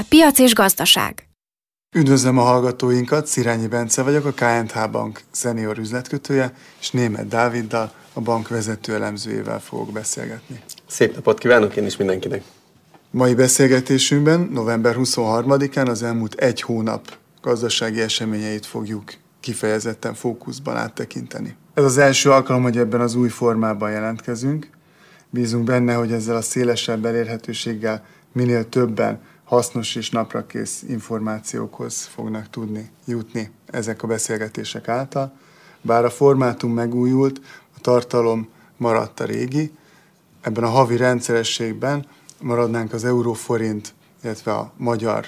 Portugál piac és gazdaság. Üdvözlöm a hallgatóinkat, Szirányi Bence vagyok, a KNH Bank szenior üzletkötője, és Német Dáviddal, a bank vezető elemzőjével fogok beszélgetni. Szép napot kívánok én is mindenkinek! Mai beszélgetésünkben november 23-án az elmúlt egy hónap gazdasági eseményeit fogjuk kifejezetten fókuszban áttekinteni. Ez az első alkalom, hogy ebben az új formában jelentkezünk. Bízunk benne, hogy ezzel a szélesebb elérhetőséggel minél többen hasznos és naprakész információkhoz fognak tudni jutni ezek a beszélgetések által. Bár a formátum megújult, a tartalom maradt a régi, ebben a havi rendszerességben maradnánk az euróforint, illetve a magyar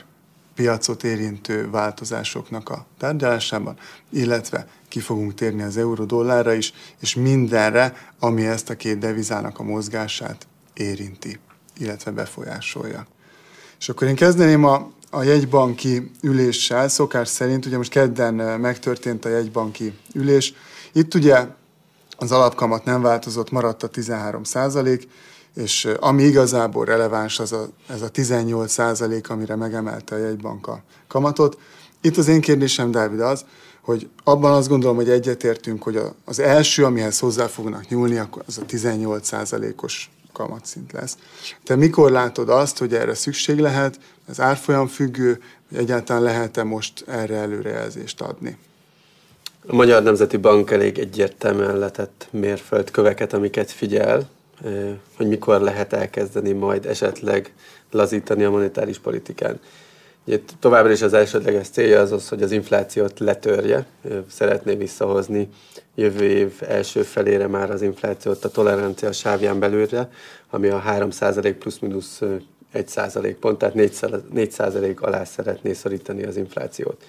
piacot érintő változásoknak a tárgyalásában, illetve ki fogunk térni az euró-dollárra is, és mindenre, ami ezt a két devizának a mozgását érinti, illetve befolyásolja. És akkor én kezdeném a, a jegybanki üléssel, szokás szerint, ugye most kedden megtörtént a jegybanki ülés. Itt ugye az alapkamat nem változott, maradt a 13 százalék, és ami igazából releváns, az a, ez a 18 százalék, amire megemelte a jegybank a kamatot. Itt az én kérdésem, Dávid, az, hogy abban azt gondolom, hogy egyetértünk, hogy az első, amihez hozzá fognak nyúlni, az a 18 százalékos kamatszint lesz. Te mikor látod azt, hogy erre szükség lehet, ez árfolyam függő, hogy egyáltalán lehet-e most erre előrejelzést adni? A Magyar Nemzeti Bank elég egyértelműen letett mérföldköveket, amiket figyel, hogy mikor lehet elkezdeni majd esetleg lazítani a monetáris politikán. Ugye továbbra is az elsődleges célja az az, hogy az inflációt letörje, szeretné visszahozni jövő év első felére már az inflációt a tolerancia sávján belülre, ami a 3% plusz-minusz 1% pont, tehát 4% alá szeretné szorítani az inflációt.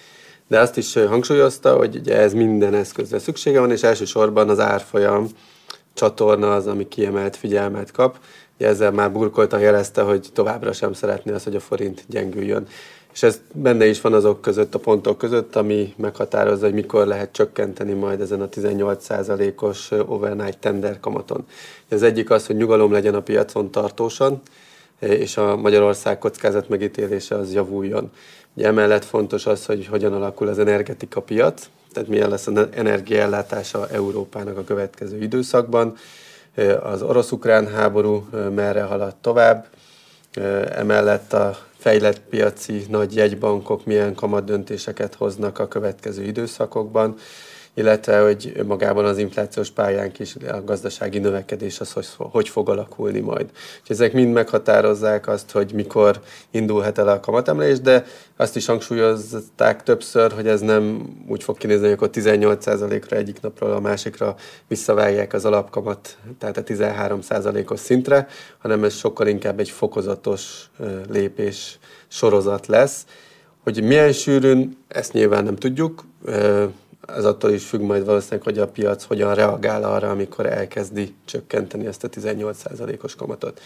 De azt is hangsúlyozta, hogy ugye ez minden eszközre szüksége van, és elsősorban az árfolyam csatorna az, ami kiemelt figyelmet kap. Ezzel már burkolta jelezte, hogy továbbra sem szeretné az, hogy a forint gyengüljön. És ez benne is van azok között, a pontok között, ami meghatározza, hogy mikor lehet csökkenteni majd ezen a 18%-os overnight tender kamaton. Az egyik az, hogy nyugalom legyen a piacon tartósan, és a Magyarország kockázat megítélése az javuljon. Ugye emellett fontos az, hogy hogyan alakul az energetika piac, tehát milyen lesz az energiaellátása Európának a következő időszakban. Az orosz-ukrán háború merre halad tovább, emellett a fejlett piaci nagy jegybankok milyen kamat döntéseket hoznak a következő időszakokban, illetve hogy magában az inflációs pályán is a gazdasági növekedés az hogy, hogy fog alakulni majd. És ezek mind meghatározzák azt, hogy mikor indulhat el a kamatemelés, de azt is hangsúlyozták többször, hogy ez nem úgy fog kinézni, hogy akkor 18%-ra egyik napról a másikra visszavágják az alapkamat, tehát a 13%-os szintre, hanem ez sokkal inkább egy fokozatos lépés sorozat lesz. Hogy milyen sűrűn, ezt nyilván nem tudjuk, ez attól is függ majd valószínűleg, hogy a piac hogyan reagál arra, amikor elkezdi csökkenteni ezt a 18%-os kamatot.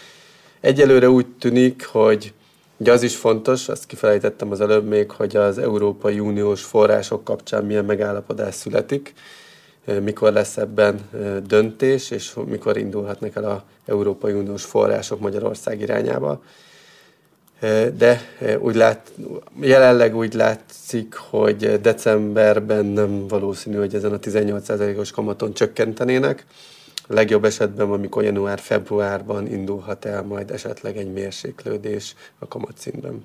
Egyelőre úgy tűnik, hogy Ugye az is fontos, azt kifelejtettem az előbb még, hogy az Európai Uniós források kapcsán milyen megállapodás születik, mikor lesz ebben döntés, és mikor indulhatnak el az Európai Uniós források Magyarország irányába de úgy lát, jelenleg úgy látszik, hogy decemberben nem valószínű, hogy ezen a 18%-os kamaton csökkentenének. Legjobb esetben, amikor január-februárban indulhat el majd esetleg egy mérséklődés a kamatszintben.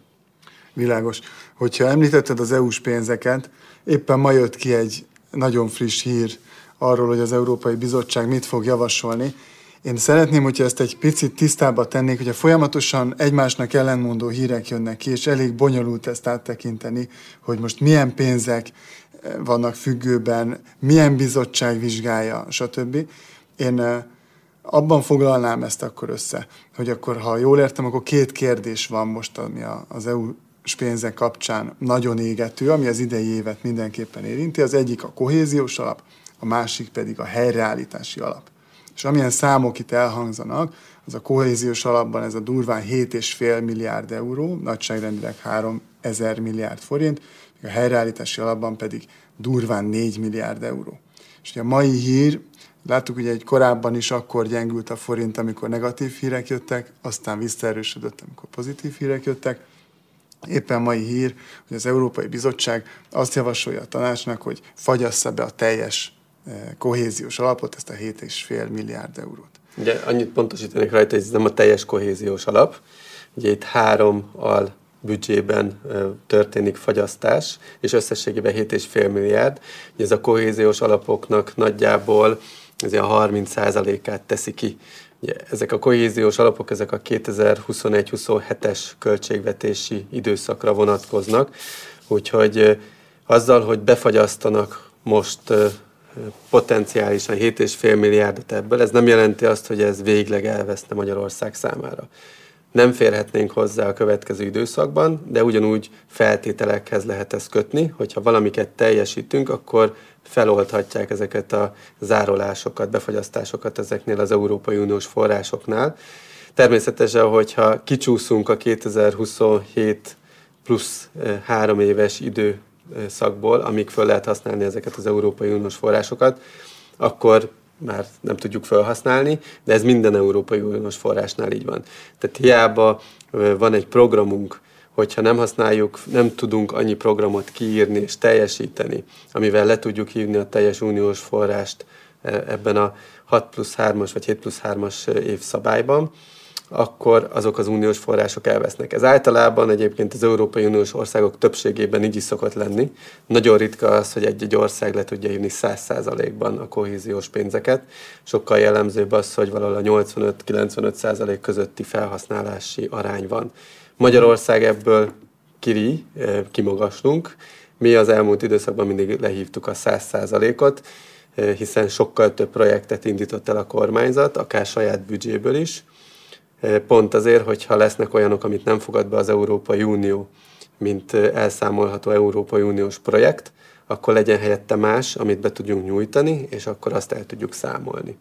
Világos. Hogyha említetted az EU-s pénzeket, éppen ma jött ki egy nagyon friss hír arról, hogy az Európai Bizottság mit fog javasolni, én szeretném, hogyha ezt egy picit tisztába tennék, hogy a folyamatosan egymásnak ellenmondó hírek jönnek ki, és elég bonyolult ezt áttekinteni, hogy most milyen pénzek eh, vannak függőben, milyen bizottság vizsgálja, stb. Én eh, abban foglalnám ezt akkor össze, hogy akkor, ha jól értem, akkor két kérdés van most, ami az EU pénzek kapcsán nagyon égető, ami az idei évet mindenképpen érinti. Az egyik a kohéziós alap, a másik pedig a helyreállítási alap. És amilyen számok itt elhangzanak, az a kohéziós alapban ez a durván 7,5 milliárd euró, nagyságrendileg 3 ezer milliárd forint, a helyreállítási alapban pedig durván 4 milliárd euró. És ugye a mai hír, láttuk, hogy egy korábban is akkor gyengült a forint, amikor negatív hírek jöttek, aztán visszaerősödött, amikor pozitív hírek jöttek. Éppen mai hír, hogy az Európai Bizottság azt javasolja a tanácsnak, hogy fagyassza be a teljes kohéziós alapot, ezt a 7,5 milliárd eurót. Ugye annyit pontosítanék rajta, hogy ez nem a teljes kohéziós alap. Ugye itt három al büdzsében történik fagyasztás, és összességében 7,5 milliárd. Ugye ez a kohéziós alapoknak nagyjából ez a 30%-át teszi ki. Ugye ezek a kohéziós alapok, ezek a 2021-27-es költségvetési időszakra vonatkoznak, úgyhogy azzal, hogy befagyasztanak most potenciálisan 7,5 milliárdot ebből, ez nem jelenti azt, hogy ez végleg elveszne Magyarország számára. Nem férhetnénk hozzá a következő időszakban, de ugyanúgy feltételekhez lehet ezt kötni, hogyha valamiket teljesítünk, akkor feloldhatják ezeket a zárolásokat, befagyasztásokat ezeknél az Európai Uniós forrásoknál. Természetesen, hogyha kicsúszunk a 2027 plusz eh, három éves időszakból, amíg föl lehet használni ezeket az Európai Uniós forrásokat, akkor már nem tudjuk felhasználni, de ez minden Európai Uniós forrásnál így van. Tehát hiába van egy programunk, hogyha nem használjuk, nem tudunk annyi programot kiírni és teljesíteni, amivel le tudjuk hívni a teljes uniós forrást ebben a 6 plusz 3-as vagy 7 plusz 3-as évszabályban, akkor azok az uniós források elvesznek. Ez általában egyébként az Európai Uniós országok többségében így is szokott lenni. Nagyon ritka az, hogy egy-egy ország le tudja hívni 100%-ban a kohéziós pénzeket. Sokkal jellemzőbb az, hogy valahol a 85-95% közötti felhasználási arány van. Magyarország ebből kiri, eh, kimagaslunk. Mi az elmúlt időszakban mindig lehívtuk a 100%-ot, eh, hiszen sokkal több projektet indított el a kormányzat, akár saját büdzséből is. Pont azért, hogyha lesznek olyanok, amit nem fogad be az Európai Unió, mint elszámolható Európai Uniós projekt, akkor legyen helyette más, amit be tudjunk nyújtani, és akkor azt el tudjuk számolni.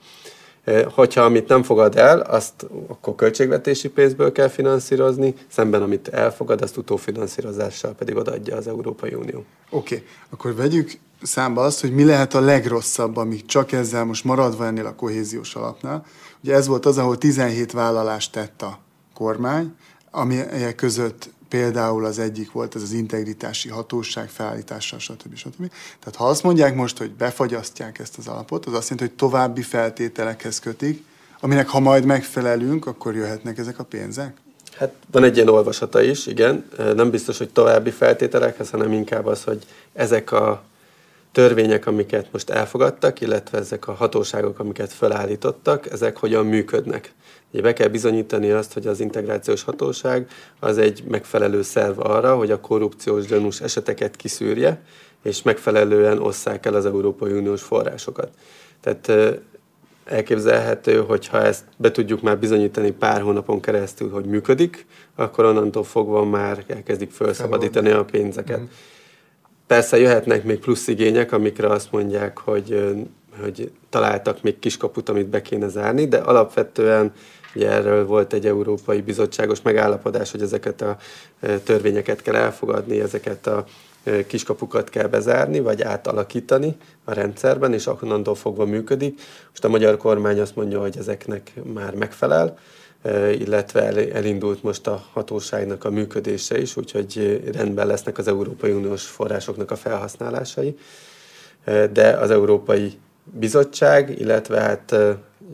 Hogyha amit nem fogad el, azt akkor költségvetési pénzből kell finanszírozni, szemben amit elfogad, azt utófinanszírozással pedig odaadja az Európai Unió. Oké, okay. akkor vegyük számba azt, hogy mi lehet a legrosszabb, ami csak ezzel most maradva ennél a kohéziós alapnál. Ugye ez volt az, ahol 17 vállalást tett a kormány, amelyek között például az egyik volt ez az integritási hatóság felállítása, stb. stb. Tehát ha azt mondják most, hogy befagyasztják ezt az alapot, az azt jelenti, hogy további feltételekhez kötik, aminek ha majd megfelelünk, akkor jöhetnek ezek a pénzek? Hát van egy ilyen olvasata is, igen. Nem biztos, hogy további feltételekhez, hanem inkább az, hogy ezek a törvények, amiket most elfogadtak, illetve ezek a hatóságok, amiket felállítottak, ezek hogyan működnek. Ugye be kell bizonyítani azt, hogy az integrációs hatóság az egy megfelelő szerv arra, hogy a korrupciós gyanús eseteket kiszűrje, és megfelelően osszák el az Európai Uniós forrásokat. Tehát elképzelhető, hogy ha ezt be tudjuk már bizonyítani pár hónapon keresztül, hogy működik, akkor onnantól fogva már elkezdik felszabadítani a pénzeket. Mm. Persze jöhetnek még plusz igények, amikre azt mondják, hogy, hogy találtak még kiskaput, amit be kéne zárni, de alapvetően Ugye erről volt egy Európai Bizottságos megállapodás, hogy ezeket a törvényeket kell elfogadni, ezeket a kiskapukat kell bezárni, vagy átalakítani a rendszerben, és onnantól fogva működik. Most a magyar kormány azt mondja, hogy ezeknek már megfelel, illetve elindult most a hatóságnak a működése is, úgyhogy rendben lesznek az Európai Uniós forrásoknak a felhasználásai. De az Európai Bizottság, illetve hát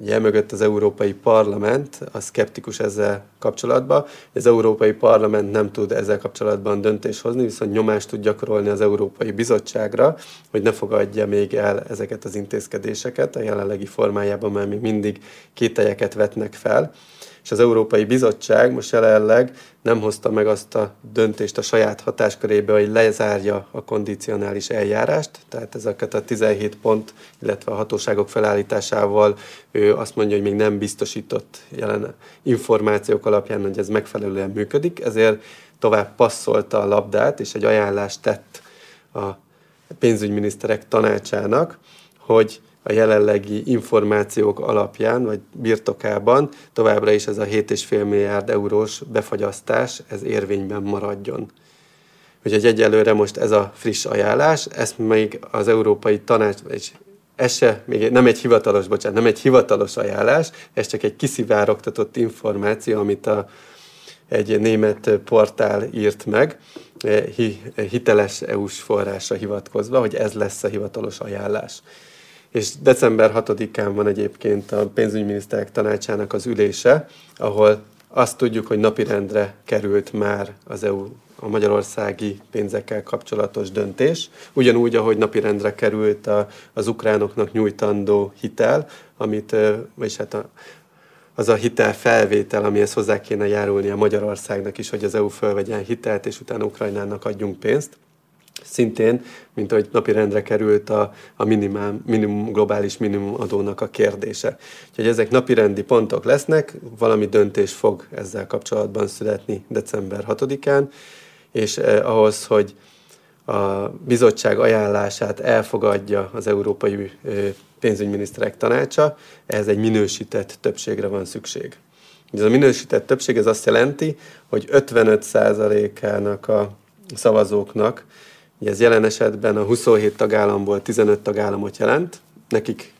ugye mögött az Európai Parlament a szkeptikus ezzel kapcsolatban. Az Európai Parlament nem tud ezzel kapcsolatban döntést hozni, viszont nyomást tud gyakorolni az Európai Bizottságra, hogy ne fogadja még el ezeket az intézkedéseket a jelenlegi formájában, mert még mindig kételyeket vetnek fel és az Európai Bizottság most jelenleg nem hozta meg azt a döntést a saját hatáskörébe, hogy lezárja a kondicionális eljárást, tehát ezeket a 17 pont, illetve a hatóságok felállításával ő azt mondja, hogy még nem biztosított jelen információk alapján, hogy ez megfelelően működik, ezért tovább passzolta a labdát, és egy ajánlást tett a pénzügyminiszterek tanácsának, hogy a jelenlegi információk alapján, vagy birtokában továbbra is ez a 7,5 milliárd eurós befagyasztás, ez érvényben maradjon. Úgyhogy egyelőre most ez a friss ajánlás, ezt még az Európai Tanács, és ez se, még nem egy hivatalos, bocsánat, nem egy hivatalos ajánlás, ez csak egy kiszivárogtatott információ, amit a egy német portál írt meg, hiteles EU-s forrásra hivatkozva, hogy ez lesz a hivatalos ajánlás. És december 6-án van egyébként a pénzügyminiszterek tanácsának az ülése, ahol azt tudjuk, hogy napirendre került már az EU a magyarországi pénzekkel kapcsolatos döntés, ugyanúgy, ahogy napirendre került a, az ukránoknak nyújtandó hitel, amit, vagyis hát a, az a hitel felvétel, amihez hozzá kéne járulni a Magyarországnak is, hogy az EU fölvegyen hitelt, és utána Ukrajnának adjunk pénzt. Szintén, mint ahogy napirendre került a, a minimum, minimum, globális minimum adónak a kérdése. Úgyhogy ezek napirendi pontok lesznek, valami döntés fog ezzel kapcsolatban születni december 6-án, és eh, ahhoz, hogy a bizottság ajánlását elfogadja az Európai eh, Pénzügyminiszterek Tanácsa, ehhez egy minősített többségre van szükség. Ez a minősített többség ez azt jelenti, hogy 55%-ának a szavazóknak, ugye ez jelen esetben a 27 tagállamból 15 tagállamot jelent, nekik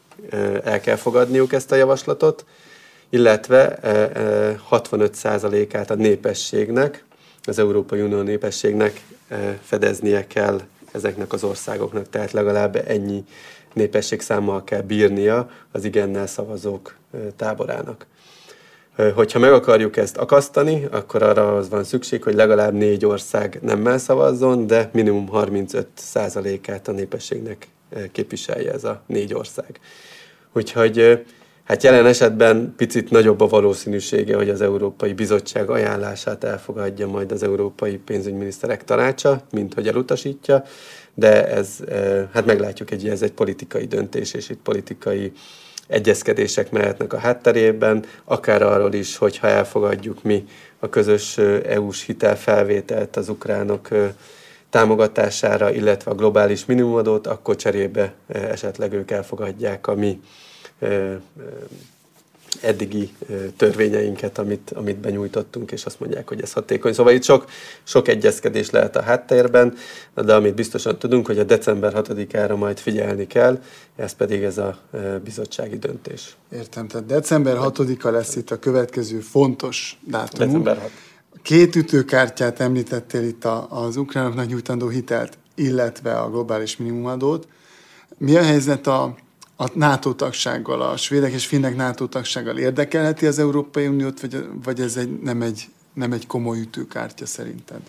el kell fogadniuk ezt a javaslatot, illetve 65%-át a népességnek, az Európai Unió népességnek fedeznie kell ezeknek az országoknak, tehát legalább ennyi népességszámmal kell bírnia az igennel szavazók táborának. Hogyha meg akarjuk ezt akasztani, akkor arra az van szükség, hogy legalább négy ország nemmel szavazzon, de minimum 35%-át a népességnek képviselje ez a négy ország. Úgyhogy Hát jelen esetben picit nagyobb a valószínűsége, hogy az Európai Bizottság ajánlását elfogadja majd az Európai Pénzügyminiszterek tanácsa, mint hogy elutasítja, de ez, hát meglátjuk, hogy ez egy politikai döntés, és itt politikai egyezkedések mehetnek a hátterében, akár arról is, hogy ha elfogadjuk mi a közös EU-s hitelfelvételt az ukránok támogatására, illetve a globális minimumadót, akkor cserébe esetleg ők elfogadják a mi eddigi törvényeinket, amit, amit benyújtottunk, és azt mondják, hogy ez hatékony. Szóval itt sok, sok egyezkedés lehet a háttérben, de amit biztosan tudunk, hogy a december 6-ára majd figyelni kell, ez pedig ez a bizottsági döntés. Értem, tehát december 6-a lesz itt a következő fontos dátum. December 6. Két ütőkártyát említettél itt az ukránoknak nyújtandó hitelt, illetve a globális minimumadót. Mi a helyzet a a NATO tagsággal, a svédek és finnek NATO tagsággal érdekelheti az Európai Uniót, vagy, vagy ez egy, nem, egy, nem egy komoly ütőkártya szerinted?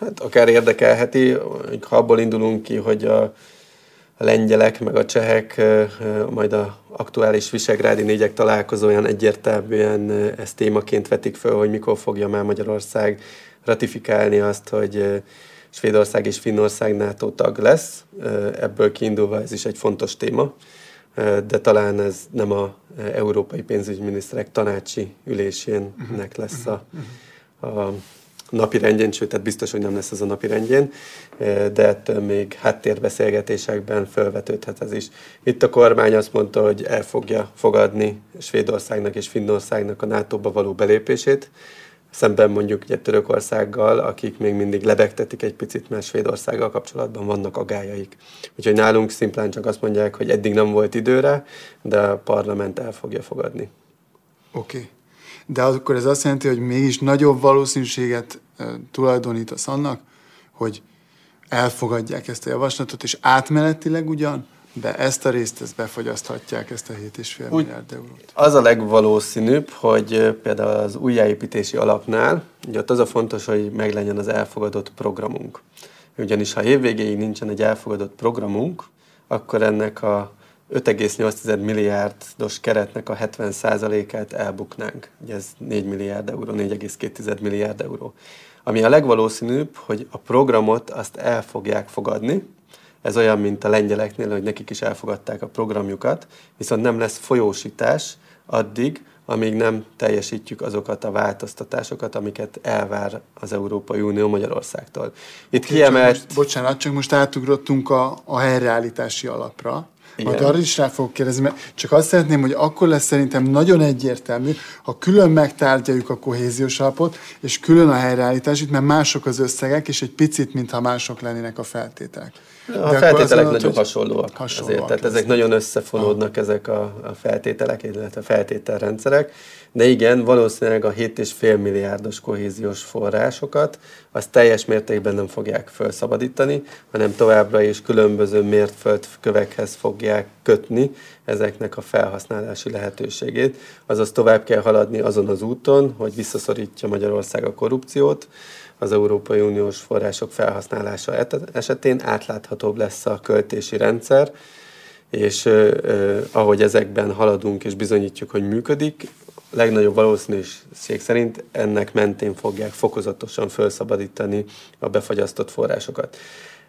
Hát akár érdekelheti, ha abból indulunk ki, hogy a, a lengyelek meg a csehek majd a aktuális visegrádi négyek találkozóján egyértelműen ezt témaként vetik föl, hogy mikor fogja már Magyarország ratifikálni azt, hogy Svédország és Finnország NATO tag lesz, ebből kiindulva ez is egy fontos téma, de talán ez nem a európai pénzügyminiszterek tanácsi ülésének lesz a, a napi rendjén, sőt, tehát biztos, hogy nem lesz az a napi rendjén, de ettől még háttérbeszélgetésekben felvetődhet ez is. Itt a kormány azt mondta, hogy el fogja fogadni Svédországnak és Finnországnak a NATO-ba való belépését, szemben mondjuk ugye Törökországgal, akik még mindig lebegtetik egy picit, mert Svédországgal kapcsolatban vannak agályaik. Úgyhogy nálunk szimplán csak azt mondják, hogy eddig nem volt időre, de a parlament el fogja fogadni. Oké. Okay. De akkor ez azt jelenti, hogy mégis nagyobb valószínűséget tulajdonítasz annak, hogy elfogadják ezt a javaslatot, és átmenetileg ugyan de ezt a részt ezt befogyaszthatják, ezt a 7,5 milliárd eurót. Az a legvalószínűbb, hogy például az újjáépítési alapnál, ugye ott az a fontos, hogy meglegyen az elfogadott programunk. Ugyanis ha évvégéig nincsen egy elfogadott programunk, akkor ennek a 5,8 milliárdos keretnek a 70%-át elbuknánk. Ugye ez 4 milliárd euró, 4,2 milliárd euró. Ami a legvalószínűbb, hogy a programot azt el fogják fogadni, ez olyan, mint a lengyeleknél, hogy nekik is elfogadták a programjukat, viszont nem lesz folyósítás addig, amíg nem teljesítjük azokat a változtatásokat, amiket elvár az Európai Unió Magyarországtól. Itt okay, kiemelt... Csak most, bocsánat, csak most átugrottunk a, a helyreállítási alapra. Igen. Majd arra is rá fogok kérdezni, mert csak azt szeretném, hogy akkor lesz szerintem nagyon egyértelmű, ha külön megtárgyaljuk a kohéziós alapot, és külön a helyreállításit, mert mások az összegek, és egy picit, mintha mások lennének a feltételek. A De feltételek nagyon hasonlóak, hasonlóak azért, tehát ezek nagyon összefonódnak ah. ezek a, a feltételek, illetve a feltételrendszerek. De igen, valószínűleg a 7,5 milliárdos kohéziós forrásokat azt teljes mértékben nem fogják felszabadítani, hanem továbbra is különböző mértföldkövekhez fogják kötni ezeknek a felhasználási lehetőségét. Azaz tovább kell haladni azon az úton, hogy visszaszorítja Magyarország a korrupciót, az Európai Uniós források felhasználása esetén átláthatóbb lesz a költési rendszer, és ahogy ezekben haladunk és bizonyítjuk, hogy működik, legnagyobb valószínűség szerint ennek mentén fogják fokozatosan felszabadítani a befagyasztott forrásokat.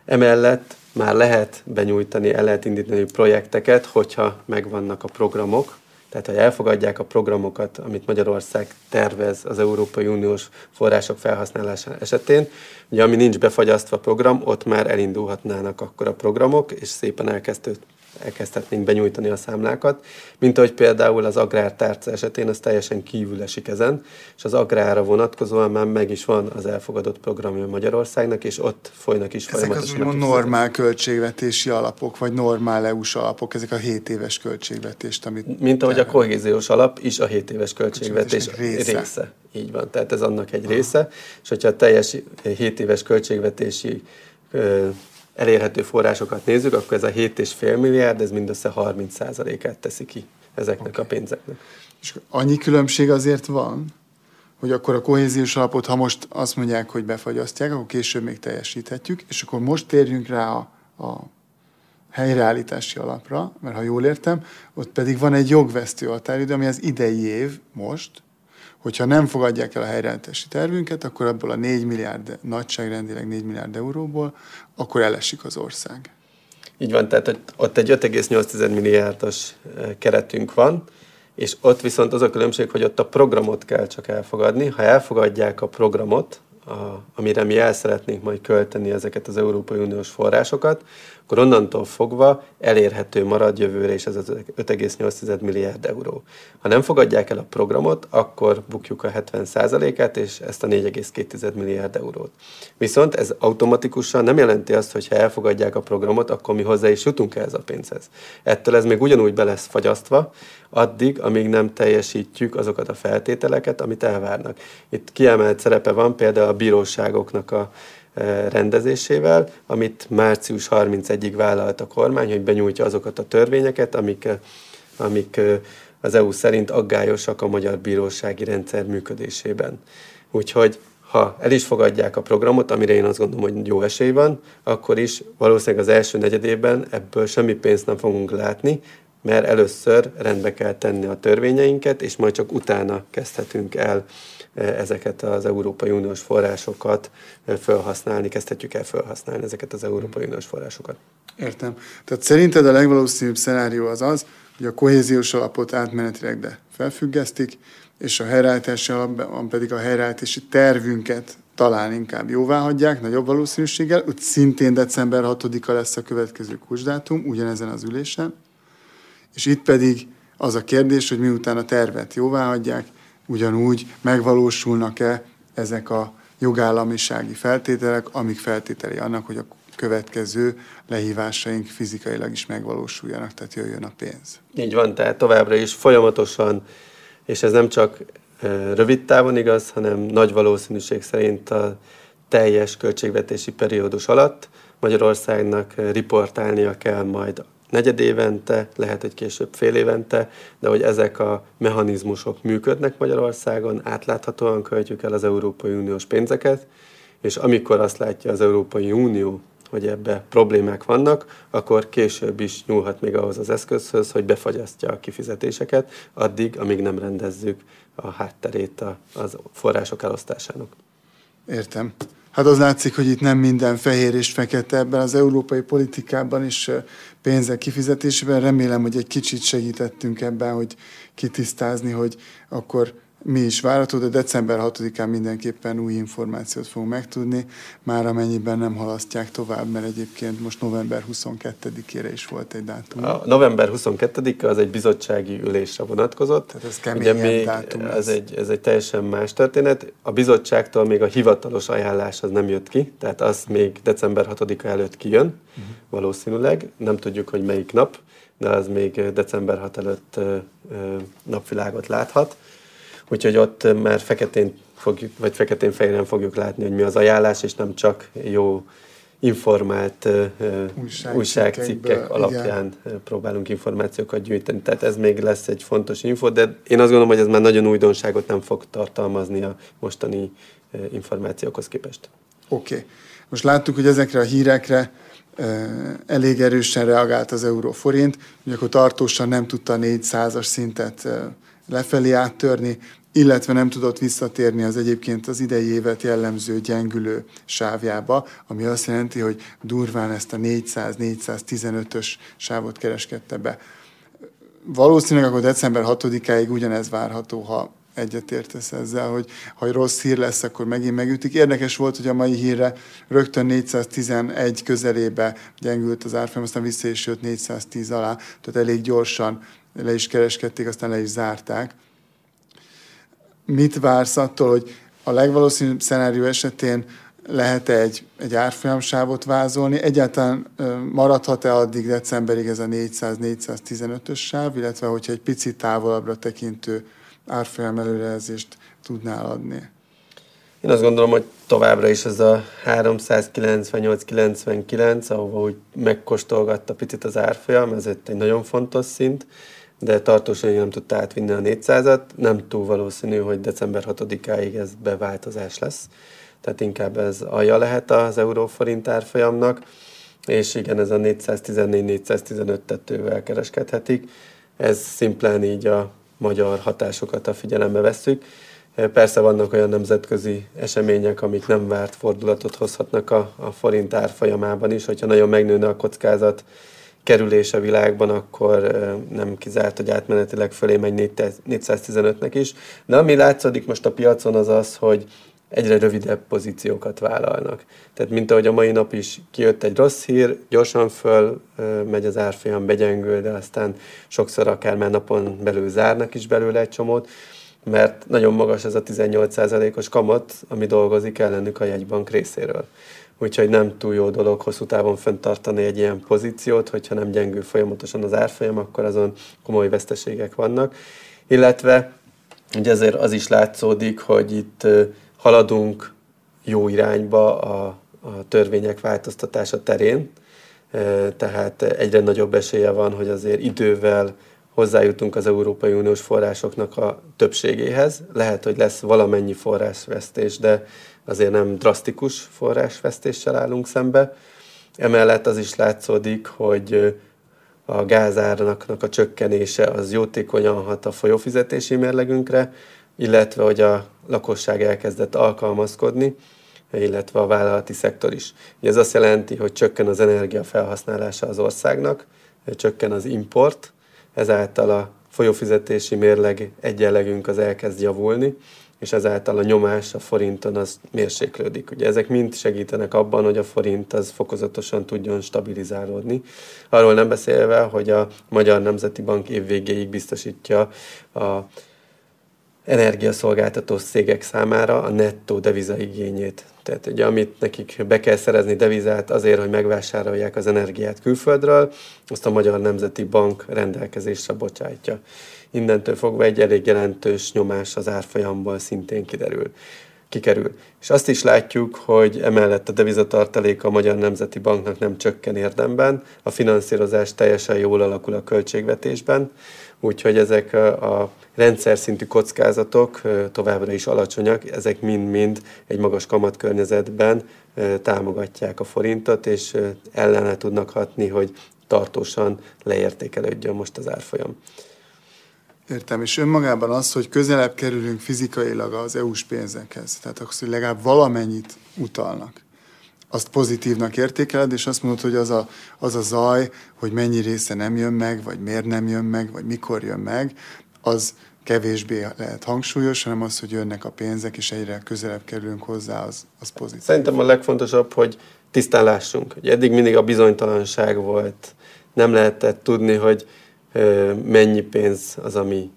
Emellett már lehet benyújtani, el lehet indítani projekteket, hogyha megvannak a programok, tehát, ha elfogadják a programokat, amit Magyarország tervez az Európai Uniós források felhasználása esetén, ugye ami nincs befagyasztva program, ott már elindulhatnának akkor a programok, és szépen elkezdődött elkezdhetnénk benyújtani a számlákat, mint ahogy például az agrártárca esetén az teljesen kívül esik ezen, és az agrárra vonatkozóan már meg is van az elfogadott programja Magyarországnak, és ott folynak is folyamatosan. Ezek az normál költségvetési alapok, vagy normál EU-s alapok, ezek a 7 éves költségvetést, amit... Mint ahogy a kohéziós alap is a 7 éves költségvetés része. része. Így van, tehát ez annak egy része, és hogyha a teljes 7 éves költségvetési elérhető forrásokat nézzük, akkor ez a 7,5 milliárd, ez mindössze 30%-át teszi ki ezeknek okay. a pénzeknek. És annyi különbség azért van, hogy akkor a kohéziós alapot, ha most azt mondják, hogy befagyasztják, akkor később még teljesíthetjük, és akkor most térjünk rá a, a helyreállítási alapra, mert ha jól értem, ott pedig van egy jogvesztő határidő, ami az idei év most, hogyha nem fogadják el a helyreállítási tervünket, akkor abból a 4 milliárd, nagyságrendileg 4 milliárd euróból, akkor elesik az ország. Így van, tehát ott egy 5,8 milliárdos eh, keretünk van, és ott viszont az a különbség, hogy ott a programot kell csak elfogadni. Ha elfogadják a programot, a, amire mi el szeretnénk majd költeni ezeket az Európai Uniós forrásokat, akkor onnantól fogva elérhető marad jövőre is ez az 5,8 milliárd euró. Ha nem fogadják el a programot, akkor bukjuk a 70%-át, és ezt a 4,2 milliárd eurót. Viszont ez automatikusan nem jelenti azt, hogy ha elfogadják a programot, akkor mi hozzá is jutunk ehhez a pénzhez. Ettől ez még ugyanúgy be lesz fagyasztva, addig, amíg nem teljesítjük azokat a feltételeket, amit elvárnak. Itt kiemelt szerepe van például a bíróságoknak a rendezésével, amit március 31-ig vállalt a kormány, hogy benyújtja azokat a törvényeket, amik, amik az EU szerint aggályosak a magyar bírósági rendszer működésében. Úgyhogy ha el is fogadják a programot, amire én azt gondolom, hogy jó esély van, akkor is valószínűleg az első negyedében ebből semmi pénzt nem fogunk látni, mert először rendbe kell tenni a törvényeinket, és majd csak utána kezdhetünk el ezeket az Európai Uniós forrásokat felhasználni, kezdhetjük el felhasználni ezeket az Európai Uniós forrásokat. Értem. Tehát szerinted a legvalószínűbb szenárió az az, hogy a kohéziós alapot átmenetileg de felfüggesztik, és a helyreállítási alapban pedig a helyreállítási tervünket talán inkább jóvá hagyják, nagyobb valószínűséggel. Ott szintén december 6-a lesz a következő kulcsdátum, ugyanezen az ülésen. És itt pedig az a kérdés, hogy miután a tervet jóvá hagyják, ugyanúgy megvalósulnak-e ezek a jogállamisági feltételek, amik feltételei annak, hogy a következő lehívásaink fizikailag is megvalósuljanak, tehát jöjjön a pénz. Így van, tehát továbbra is folyamatosan, és ez nem csak rövid távon igaz, hanem nagy valószínűség szerint a teljes költségvetési periódus alatt Magyarországnak riportálnia kell majd negyed évente, lehet, hogy később fél évente, de hogy ezek a mechanizmusok működnek Magyarországon, átláthatóan költjük el az Európai Uniós pénzeket, és amikor azt látja az Európai Unió, hogy ebbe problémák vannak, akkor később is nyúlhat még ahhoz az eszközhöz, hogy befagyasztja a kifizetéseket, addig, amíg nem rendezzük a hátterét az források elosztásának. Értem. Hát az látszik, hogy itt nem minden fehér és fekete ebben az európai politikában is pénzek kifizetésében. Remélem, hogy egy kicsit segítettünk ebben, hogy kitisztázni, hogy akkor mi is várható, de december 6-án mindenképpen új információt fogunk megtudni, már amennyiben nem halasztják tovább, mert egyébként most november 22-ére is volt egy dátum. A november 22 az egy bizottsági ülésre vonatkozott. Tehát ez kemény még dátum ez egy, ez egy teljesen más történet. A bizottságtól még a hivatalos ajánlás az nem jött ki, tehát az még december 6-a előtt kijön, uh-huh. valószínűleg. Nem tudjuk, hogy melyik nap, de az még december 6 előtt napvilágot láthat úgyhogy ott már feketén fogjuk, vagy feketén-fehéren fogjuk látni, hogy mi az ajánlás, és nem csak jó informált Újság újságcikkek alapján igen. próbálunk információkat gyűjteni. Tehát ez még lesz egy fontos info, de én azt gondolom, hogy ez már nagyon újdonságot nem fog tartalmazni a mostani információkhoz képest. Oké. Okay. Most láttuk, hogy ezekre a hírekre elég erősen reagált az euróforint, hogy akkor tartósan nem tudta a 400-as szintet lefelé áttörni, illetve nem tudott visszatérni az egyébként az idei évet jellemző gyengülő sávjába, ami azt jelenti, hogy durván ezt a 400-415-ös sávot kereskedte be. Valószínűleg akkor december 6-áig ugyanez várható, ha egyetértesz ezzel, hogy ha rossz hír lesz, akkor megint megütik. Érdekes volt, hogy a mai hírre rögtön 411 közelébe gyengült az árfolyam, aztán vissza is jött 410 alá, tehát elég gyorsan le is kereskedték, aztán le is zárták mit vársz attól, hogy a legvalószínűbb szenárió esetén lehet-e egy, egy árfolyamsávot vázolni? Egyáltalán maradhat-e addig decemberig ez a 400-415-ös sáv, illetve hogyha egy picit távolabbra tekintő árfolyam előrejelzést tudnál adni? Én azt gondolom, hogy továbbra is ez a 398-99, ahova úgy megkóstolgatta picit az árfolyam, ez egy nagyon fontos szint de tartósan nem tudta átvinni a 400-at. Nem túl valószínű, hogy december 6-áig ez beváltozás lesz. Tehát inkább ez alja lehet az euróforint árfolyamnak, és igen, ez a 414-415 tetővel kereskedhetik. Ez szimplán így a magyar hatásokat a figyelembe vesszük. Persze vannak olyan nemzetközi események, amik nem várt fordulatot hozhatnak a, a forint árfolyamában is, hogyha nagyon megnőne a kockázat, kerülés a világban, akkor nem kizárt, hogy átmenetileg fölé megy 415-nek is. De ami látszódik most a piacon az az, hogy egyre rövidebb pozíciókat vállalnak. Tehát mint ahogy a mai nap is kijött egy rossz hír, gyorsan föl megy az árfolyam, begyengül, de aztán sokszor akár már napon belül zárnak is belőle egy csomót, mert nagyon magas ez a 18%-os kamat, ami dolgozik ellenük a jegybank részéről úgyhogy nem túl jó dolog hosszú távon fenntartani egy ilyen pozíciót, hogyha nem gyengül folyamatosan az árfolyam, akkor azon komoly veszteségek vannak. Illetve ugye ezért az is látszódik, hogy itt haladunk jó irányba a, a törvények változtatása terén, tehát egyre nagyobb esélye van, hogy azért idővel hozzájutunk az Európai Uniós forrásoknak a többségéhez. Lehet, hogy lesz valamennyi forrásvesztés, de azért nem drasztikus forrásvesztéssel állunk szembe. Emellett az is látszódik, hogy a gázárnak a csökkenése az jótékonyan hat a folyófizetési mérlegünkre, illetve hogy a lakosság elkezdett alkalmazkodni, illetve a vállalati szektor is. Ez azt jelenti, hogy csökken az energia felhasználása az országnak, csökken az import, ezáltal a folyófizetési mérleg egyenlegünk az elkezd javulni, és ezáltal a nyomás a forinton az mérséklődik. Ugye ezek mind segítenek abban, hogy a forint az fokozatosan tudjon stabilizálódni. Arról nem beszélve, hogy a Magyar Nemzeti Bank évvégéig biztosítja a energiaszolgáltató cégek számára a nettó devizaigényét. Tehát ugye amit nekik be kell szerezni devizát azért, hogy megvásárolják az energiát külföldről, azt a Magyar Nemzeti Bank rendelkezésre bocsátja innentől fogva egy elég jelentős nyomás az árfolyamból szintén kiderül kikerül. És azt is látjuk, hogy emellett a devizatartalék a Magyar Nemzeti Banknak nem csökken érdemben, a finanszírozás teljesen jól alakul a költségvetésben, úgyhogy ezek a rendszer szintű kockázatok továbbra is alacsonyak, ezek mind-mind egy magas kamatkörnyezetben támogatják a forintot, és ellene tudnak hatni, hogy tartósan leértékelődjön most az árfolyam. Értem, és önmagában az, hogy közelebb kerülünk fizikailag az EU-s pénzekhez, tehát akkor, hogy legalább valamennyit utalnak, azt pozitívnak értékeled, és azt mondod, hogy az a, az a zaj, hogy mennyi része nem jön meg, vagy miért nem jön meg, vagy mikor jön meg, az kevésbé lehet hangsúlyos, hanem az, hogy jönnek a pénzek, és egyre közelebb kerülünk hozzá, az, az pozitív. Szerintem a legfontosabb, hogy tisztán lássunk. Hogy eddig mindig a bizonytalanság volt. Nem lehetett tudni, hogy mennyi pénz az, ami,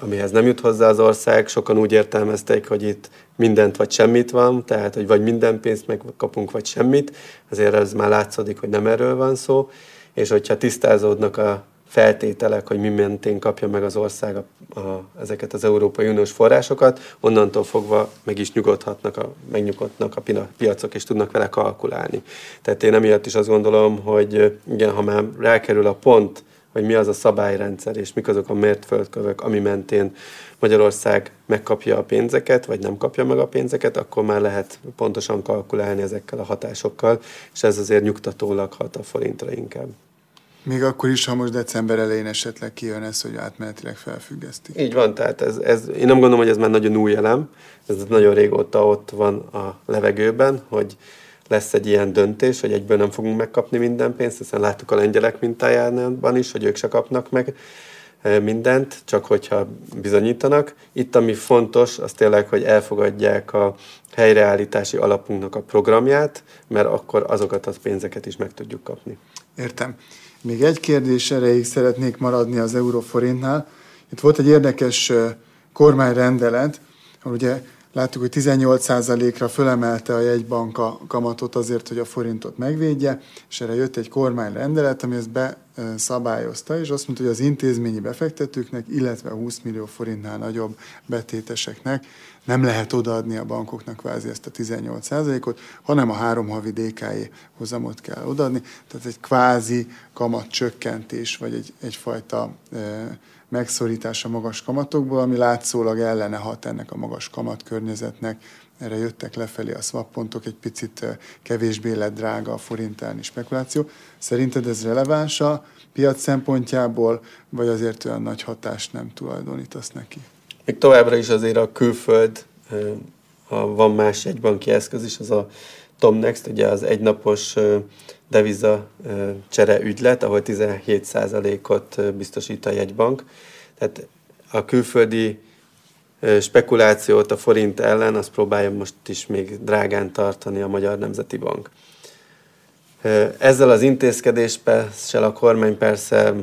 amihez nem jut hozzá az ország. Sokan úgy értelmezték, hogy itt mindent vagy semmit van, tehát hogy vagy minden pénzt megkapunk, vagy semmit. Azért ez már látszódik, hogy nem erről van szó. És hogyha tisztázódnak a feltételek, hogy mi mentén kapja meg az ország a, a, ezeket az Európai Uniós forrásokat, onnantól fogva meg is nyugodhatnak, a, megnyugodnak a piacok, és tudnak vele kalkulálni. Tehát én emiatt is azt gondolom, hogy igen, ha már rákerül a pont, hogy mi az a szabályrendszer, és mik azok a mért földkövek, ami mentén Magyarország megkapja a pénzeket, vagy nem kapja meg a pénzeket, akkor már lehet pontosan kalkulálni ezekkel a hatásokkal, és ez azért nyugtatólag hat a forintra inkább. Még akkor is, ha most december elején esetleg kijön ez, hogy átmenetileg felfüggesztik. Így van, tehát ez, ez, én nem gondolom, hogy ez már nagyon új elem, ez nagyon régóta ott van a levegőben, hogy lesz egy ilyen döntés, hogy egyből nem fogunk megkapni minden pénzt, hiszen láttuk a lengyelek mintájában is, hogy ők se kapnak meg e, mindent, csak hogyha bizonyítanak. Itt ami fontos, az tényleg, hogy elfogadják a helyreállítási alapunknak a programját, mert akkor azokat a pénzeket is meg tudjuk kapni. Értem. Még egy kérdés erejéig szeretnék maradni az euróforintnál. Itt volt egy érdekes kormányrendelet, ahol ugye láttuk, hogy 18%-ra fölemelte a jegybank a kamatot azért, hogy a forintot megvédje, és erre jött egy kormányrendelet, ami ezt beszabályozta, és azt mondta, hogy az intézményi befektetőknek, illetve 20 millió forintnál nagyobb betéteseknek nem lehet odaadni a bankoknak kvázi ezt a 18%-ot, hanem a három havi DKI hozamot kell odaadni. Tehát egy kvázi kamat csökkentés, vagy egy, egyfajta e, megszorítás a magas kamatokból, ami látszólag ellene hat ennek a magas kamat környezetnek. Erre jöttek lefelé a swap pontok, egy picit kevésbé lett drága a forintálni spekuláció. Szerinted ez releváns a piac szempontjából, vagy azért olyan nagy hatást nem tulajdonítasz neki? Még továbbra is azért a külföld, ha van más egybanki eszköz is, az a Tomnext, ugye az egynapos deviza csere ügylet, ahol 17%-ot biztosít a jegybank. Tehát a külföldi spekulációt a forint ellen, azt próbálja most is még drágán tartani a Magyar Nemzeti Bank. Ezzel az intézkedéssel a kormány persze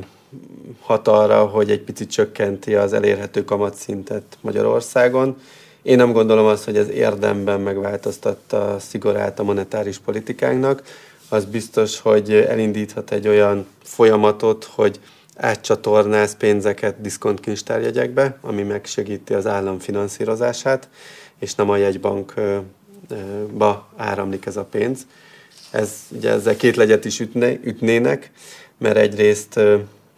hat arra, hogy egy picit csökkenti az elérhető kamatszintet Magyarországon. Én nem gondolom azt, hogy ez érdemben megváltoztatta a szigorát a monetáris politikánknak. Az biztos, hogy elindíthat egy olyan folyamatot, hogy átcsatornáz pénzeket diszkontkincstárjegyekbe, ami megsegíti az állam finanszírozását, és nem a jegybankba áramlik ez a pénz. Ez, ugye ezzel két legyet is ütne, ütnének, mert egyrészt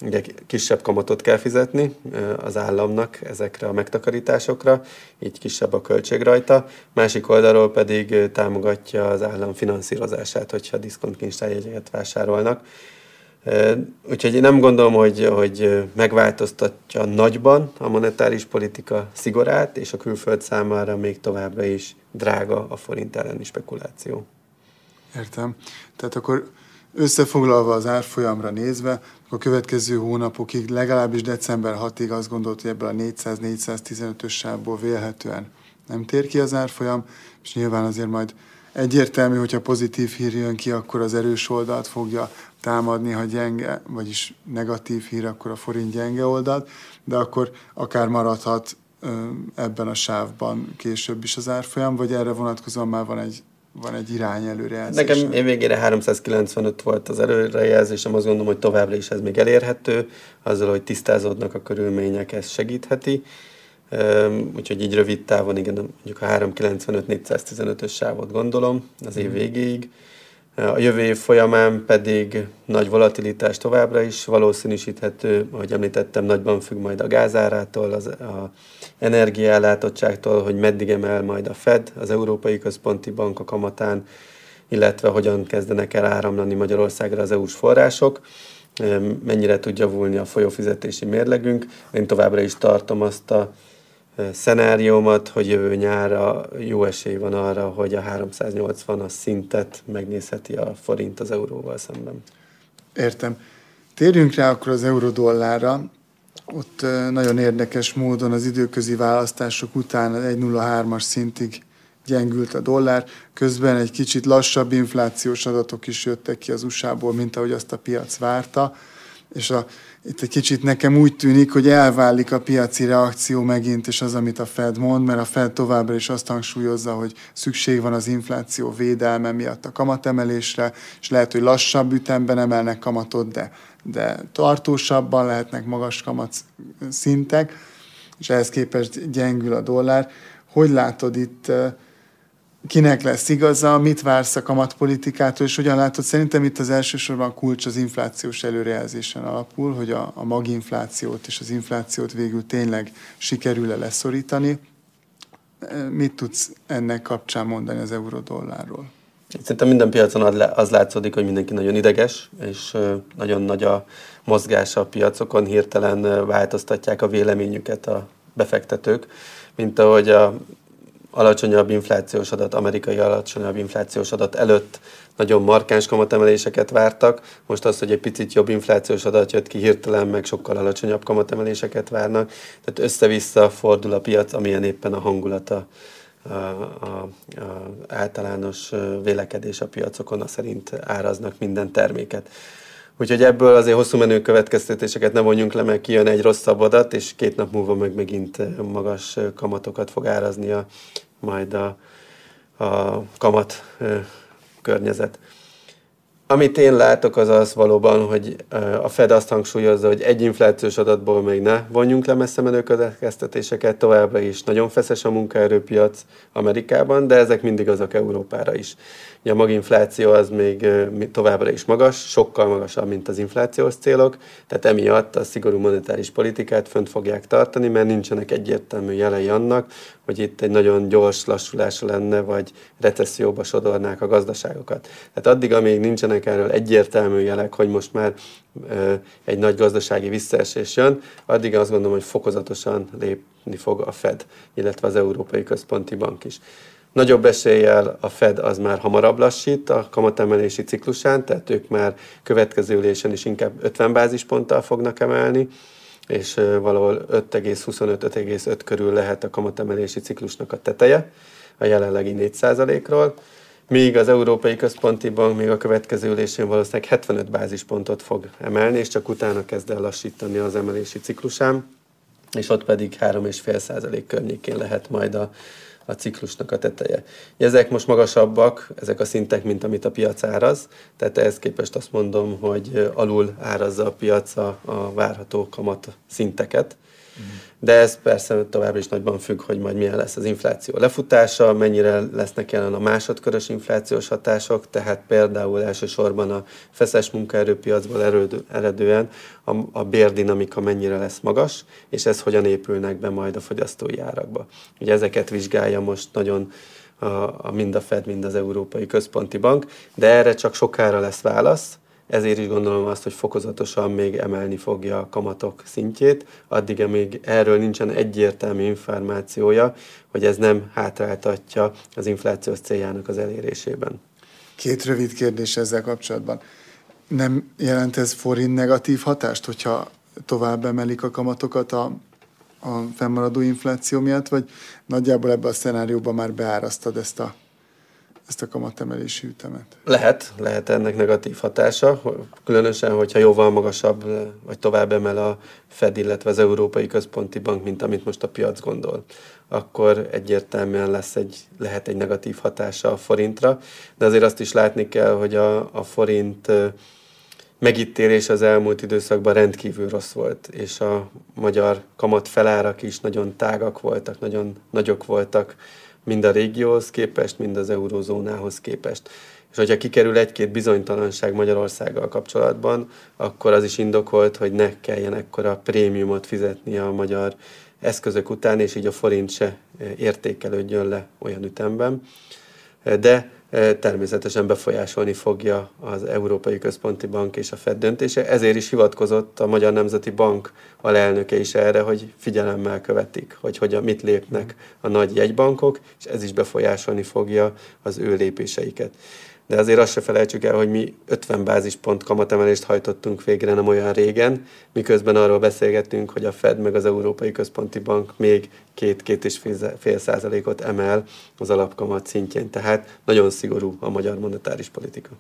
ugye kisebb kamatot kell fizetni az államnak ezekre a megtakarításokra, így kisebb a költség rajta, másik oldalról pedig támogatja az állam finanszírozását, hogyha diszkontkincstárjegyeket vásárolnak. Úgyhogy én nem gondolom, hogy, hogy megváltoztatja nagyban a monetáris politika szigorát, és a külföld számára még továbbra is drága a forint elleni spekuláció. Értem. Tehát akkor összefoglalva az árfolyamra nézve, a következő hónapokig, legalábbis december 6-ig azt gondolt, hogy ebből a 400-415-ös sávból vélhetően nem tér ki az árfolyam, és nyilván azért majd egyértelmű, hogyha pozitív hír jön ki, akkor az erős oldalt fogja támadni, ha gyenge, vagyis negatív hír, akkor a forint gyenge oldalt, de akkor akár maradhat ebben a sávban később is az árfolyam, vagy erre vonatkozóan már van egy van egy irány előrejelzés. Nekem évvégére 395 volt az előrejelzésem, azt gondolom, hogy továbbra is ez még elérhető, azzal, hogy tisztázódnak a körülmények, ez segítheti. Úgyhogy így rövid távon, igen, mondjuk a 395-415-ös sávot gondolom az év mhm. végéig. A jövő év folyamán pedig nagy volatilitás továbbra is valószínűsíthető, ahogy említettem, nagyban függ majd a gázárától, az a energiállátottságtól, hogy meddig emel majd a Fed, az Európai Központi Bank a kamatán, illetve hogyan kezdenek el áramlani Magyarországra az EU-s források, mennyire tud javulni a folyófizetési mérlegünk. Én továbbra is tartom azt a szenáriómat, hogy jövő nyára jó esély van arra, hogy a 380-as szintet megnézheti a forint az euróval szemben. Értem. Térjünk rá akkor az euró-dollárra. Ott nagyon érdekes módon az időközi választások után 1,03-as szintig gyengült a dollár, közben egy kicsit lassabb inflációs adatok is jöttek ki az USA-ból, mint ahogy azt a piac várta, és a, itt egy kicsit nekem úgy tűnik, hogy elválik a piaci reakció megint, és az, amit a Fed mond, mert a Fed továbbra is azt hangsúlyozza, hogy szükség van az infláció védelme miatt a kamatemelésre, és lehet, hogy lassabb ütemben emelnek kamatot, de, de tartósabban lehetnek magas kamat szintek, és ehhez képest gyengül a dollár. Hogy látod itt kinek lesz igaza, mit vársz a kamatpolitikától, és hogyan látod, szerintem itt az elsősorban kulcs az inflációs előrejelzésen alapul, hogy a, a maginflációt és az inflációt végül tényleg sikerül-e leszorítani. Mit tudsz ennek kapcsán mondani az euró-dollárról? Szerintem minden piacon az látszódik, hogy mindenki nagyon ideges, és nagyon nagy a mozgás a piacokon, hirtelen változtatják a véleményüket a befektetők, mint ahogy a alacsonyabb inflációs adat, amerikai alacsonyabb inflációs adat előtt nagyon markáns kamatemeléseket vártak. Most az, hogy egy picit jobb inflációs adat jött ki, hirtelen meg sokkal alacsonyabb kamatemeléseket várnak. Tehát össze-vissza fordul a piac, amilyen éppen a hangulata a, a, általános vélekedés a piacokon, a szerint áraznak minden terméket. Úgyhogy ebből azért hosszú menő következtetéseket ne vonjunk le, mert kijön egy rosszabb adat, és két nap múlva meg megint magas kamatokat fog árazni a, majd a, a kamat környezet. Amit én látok, az az valóban, hogy a Fed azt hangsúlyozza, hogy egy inflációs adatból még ne vonjunk le messze menő következtetéseket, továbbra is nagyon feszes a munkaerőpiac Amerikában, de ezek mindig azok Európára is. Ugye a maginfláció az még továbbra is magas, sokkal magasabb, mint az inflációs célok, tehát emiatt a szigorú monetáris politikát fönt fogják tartani, mert nincsenek egyértelmű jelei annak, hogy itt egy nagyon gyors lassulása lenne, vagy recesszióba sodornák a gazdaságokat. Tehát addig, amíg nincsenek erről egyértelmű jelek, hogy most már egy nagy gazdasági visszaesés jön, addig azt gondolom, hogy fokozatosan lépni fog a Fed, illetve az Európai Központi Bank is. Nagyobb eséllyel a Fed az már hamarabb lassít a kamatemelési ciklusán, tehát ők már következő ülésen is inkább 50 bázisponttal fognak emelni, és valahol 5,25-5,5 körül lehet a kamatemelési ciklusnak a teteje, a jelenlegi 4%-ról, míg az Európai Központi Bank még a következő ülésén valószínűleg 75 bázispontot fog emelni, és csak utána kezd el lassítani az emelési ciklusán, és ott pedig 3,5% környékén lehet majd a a ciklusnak a teteje. Ezek most magasabbak, ezek a szintek, mint amit a piac áraz, tehát ehhez képest azt mondom, hogy alul árazza a piac a, várható kamat szinteket. De ez persze továbbra is nagyban függ, hogy majd milyen lesz az infláció lefutása, mennyire lesznek jelen a másodkörös inflációs hatások, tehát például elsősorban a feszes munkaerőpiacból eredően a, a bérdinamika mennyire lesz magas, és ez hogyan épülnek be majd a fogyasztói árakba. Ugye ezeket vizsgálja most nagyon a, a mind a Fed, mind az Európai Központi Bank, de erre csak sokára lesz válasz, ezért is gondolom azt, hogy fokozatosan még emelni fogja a kamatok szintjét, addig, amíg erről nincsen egyértelmű információja, hogy ez nem hátráltatja az inflációs céljának az elérésében. Két rövid kérdés ezzel kapcsolatban. Nem jelent ez forint negatív hatást, hogyha tovább emelik a kamatokat a, a fennmaradó infláció miatt, vagy nagyjából ebben a szenárióban már beárasztad ezt a ezt a kamatemelési ütemet? Lehet, lehet ennek negatív hatása, különösen, hogyha jóval magasabb, vagy tovább emel a Fed, illetve az Európai Központi Bank, mint amit most a piac gondol. Akkor egyértelműen lesz egy, lehet egy negatív hatása a forintra, de azért azt is látni kell, hogy a, a forint megítélés az elmúlt időszakban rendkívül rossz volt, és a magyar kamat felárak is nagyon tágak voltak, nagyon nagyok voltak mind a régióhoz képest, mind az eurózónához képest. És hogyha kikerül egy-két bizonytalanság Magyarországgal kapcsolatban, akkor az is indokolt, hogy ne kelljen ekkora prémiumot fizetni a magyar eszközök után, és így a forint se értékelődjön le olyan ütemben. De természetesen befolyásolni fogja az Európai Központi Bank és a Fed döntése. Ezért is hivatkozott a Magyar Nemzeti Bank alelnöke is erre, hogy figyelemmel követik, hogy hogyan, mit lépnek a nagy jegybankok, és ez is befolyásolni fogja az ő lépéseiket. De azért azt se felejtsük el, hogy mi 50 bázispont kamatemelést hajtottunk végre nem olyan régen, miközben arról beszélgettünk, hogy a Fed meg az Európai Központi Bank még két-két és fél százalékot emel az alapkamat szintjén. Tehát nagyon szigorú a magyar monetáris politika.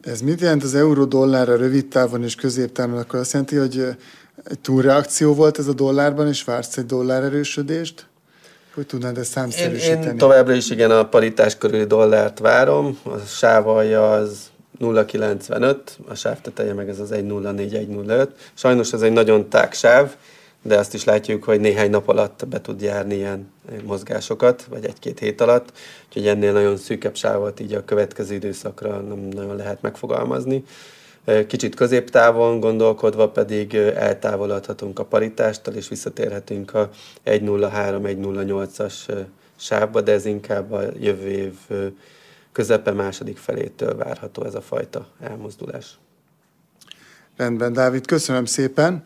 Ez mit jelent az euró-dollárra rövid távon és középtávon? Akkor azt jelenti, hogy egy túlreakció volt ez a dollárban, és vársz egy dollár erősödést? Hogy tudnád ezt számszerűsíteni? Én, én továbbra is igen a paritás körüli dollárt várom. A sávalja az 0,95, a sáv teteje meg ez az 1,04-1,05. Sajnos ez egy nagyon tág sáv, de azt is látjuk, hogy néhány nap alatt be tud járni ilyen mozgásokat, vagy egy-két hét alatt, úgyhogy ennél nagyon szűkebb sávot így a következő időszakra nem nagyon lehet megfogalmazni. Kicsit középtávon gondolkodva pedig eltávolodhatunk a paritástól, és visszatérhetünk a 1.03-1.08-as sávba, de ez inkább a jövő év közepe második felétől várható ez a fajta elmozdulás. Rendben, Dávid, köszönöm szépen.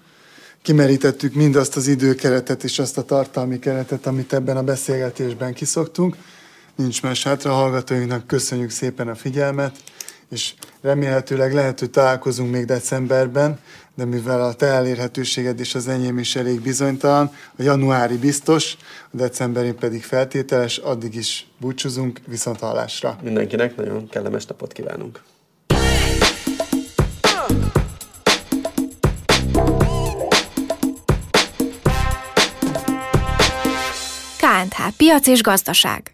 Kimerítettük mindazt az időkeretet és azt a tartalmi keretet, amit ebben a beszélgetésben kiszoktunk. Nincs más hátra, hallgatóinknak köszönjük szépen a figyelmet és remélhetőleg lehet, hogy találkozunk még decemberben, de mivel a te elérhetőséged és az enyém is elég bizonytalan, a januári biztos, a decemberi pedig feltételes, addig is búcsúzunk, viszont hallásra. Mindenkinek nagyon kellemes napot kívánunk. KNH Piac és Gazdaság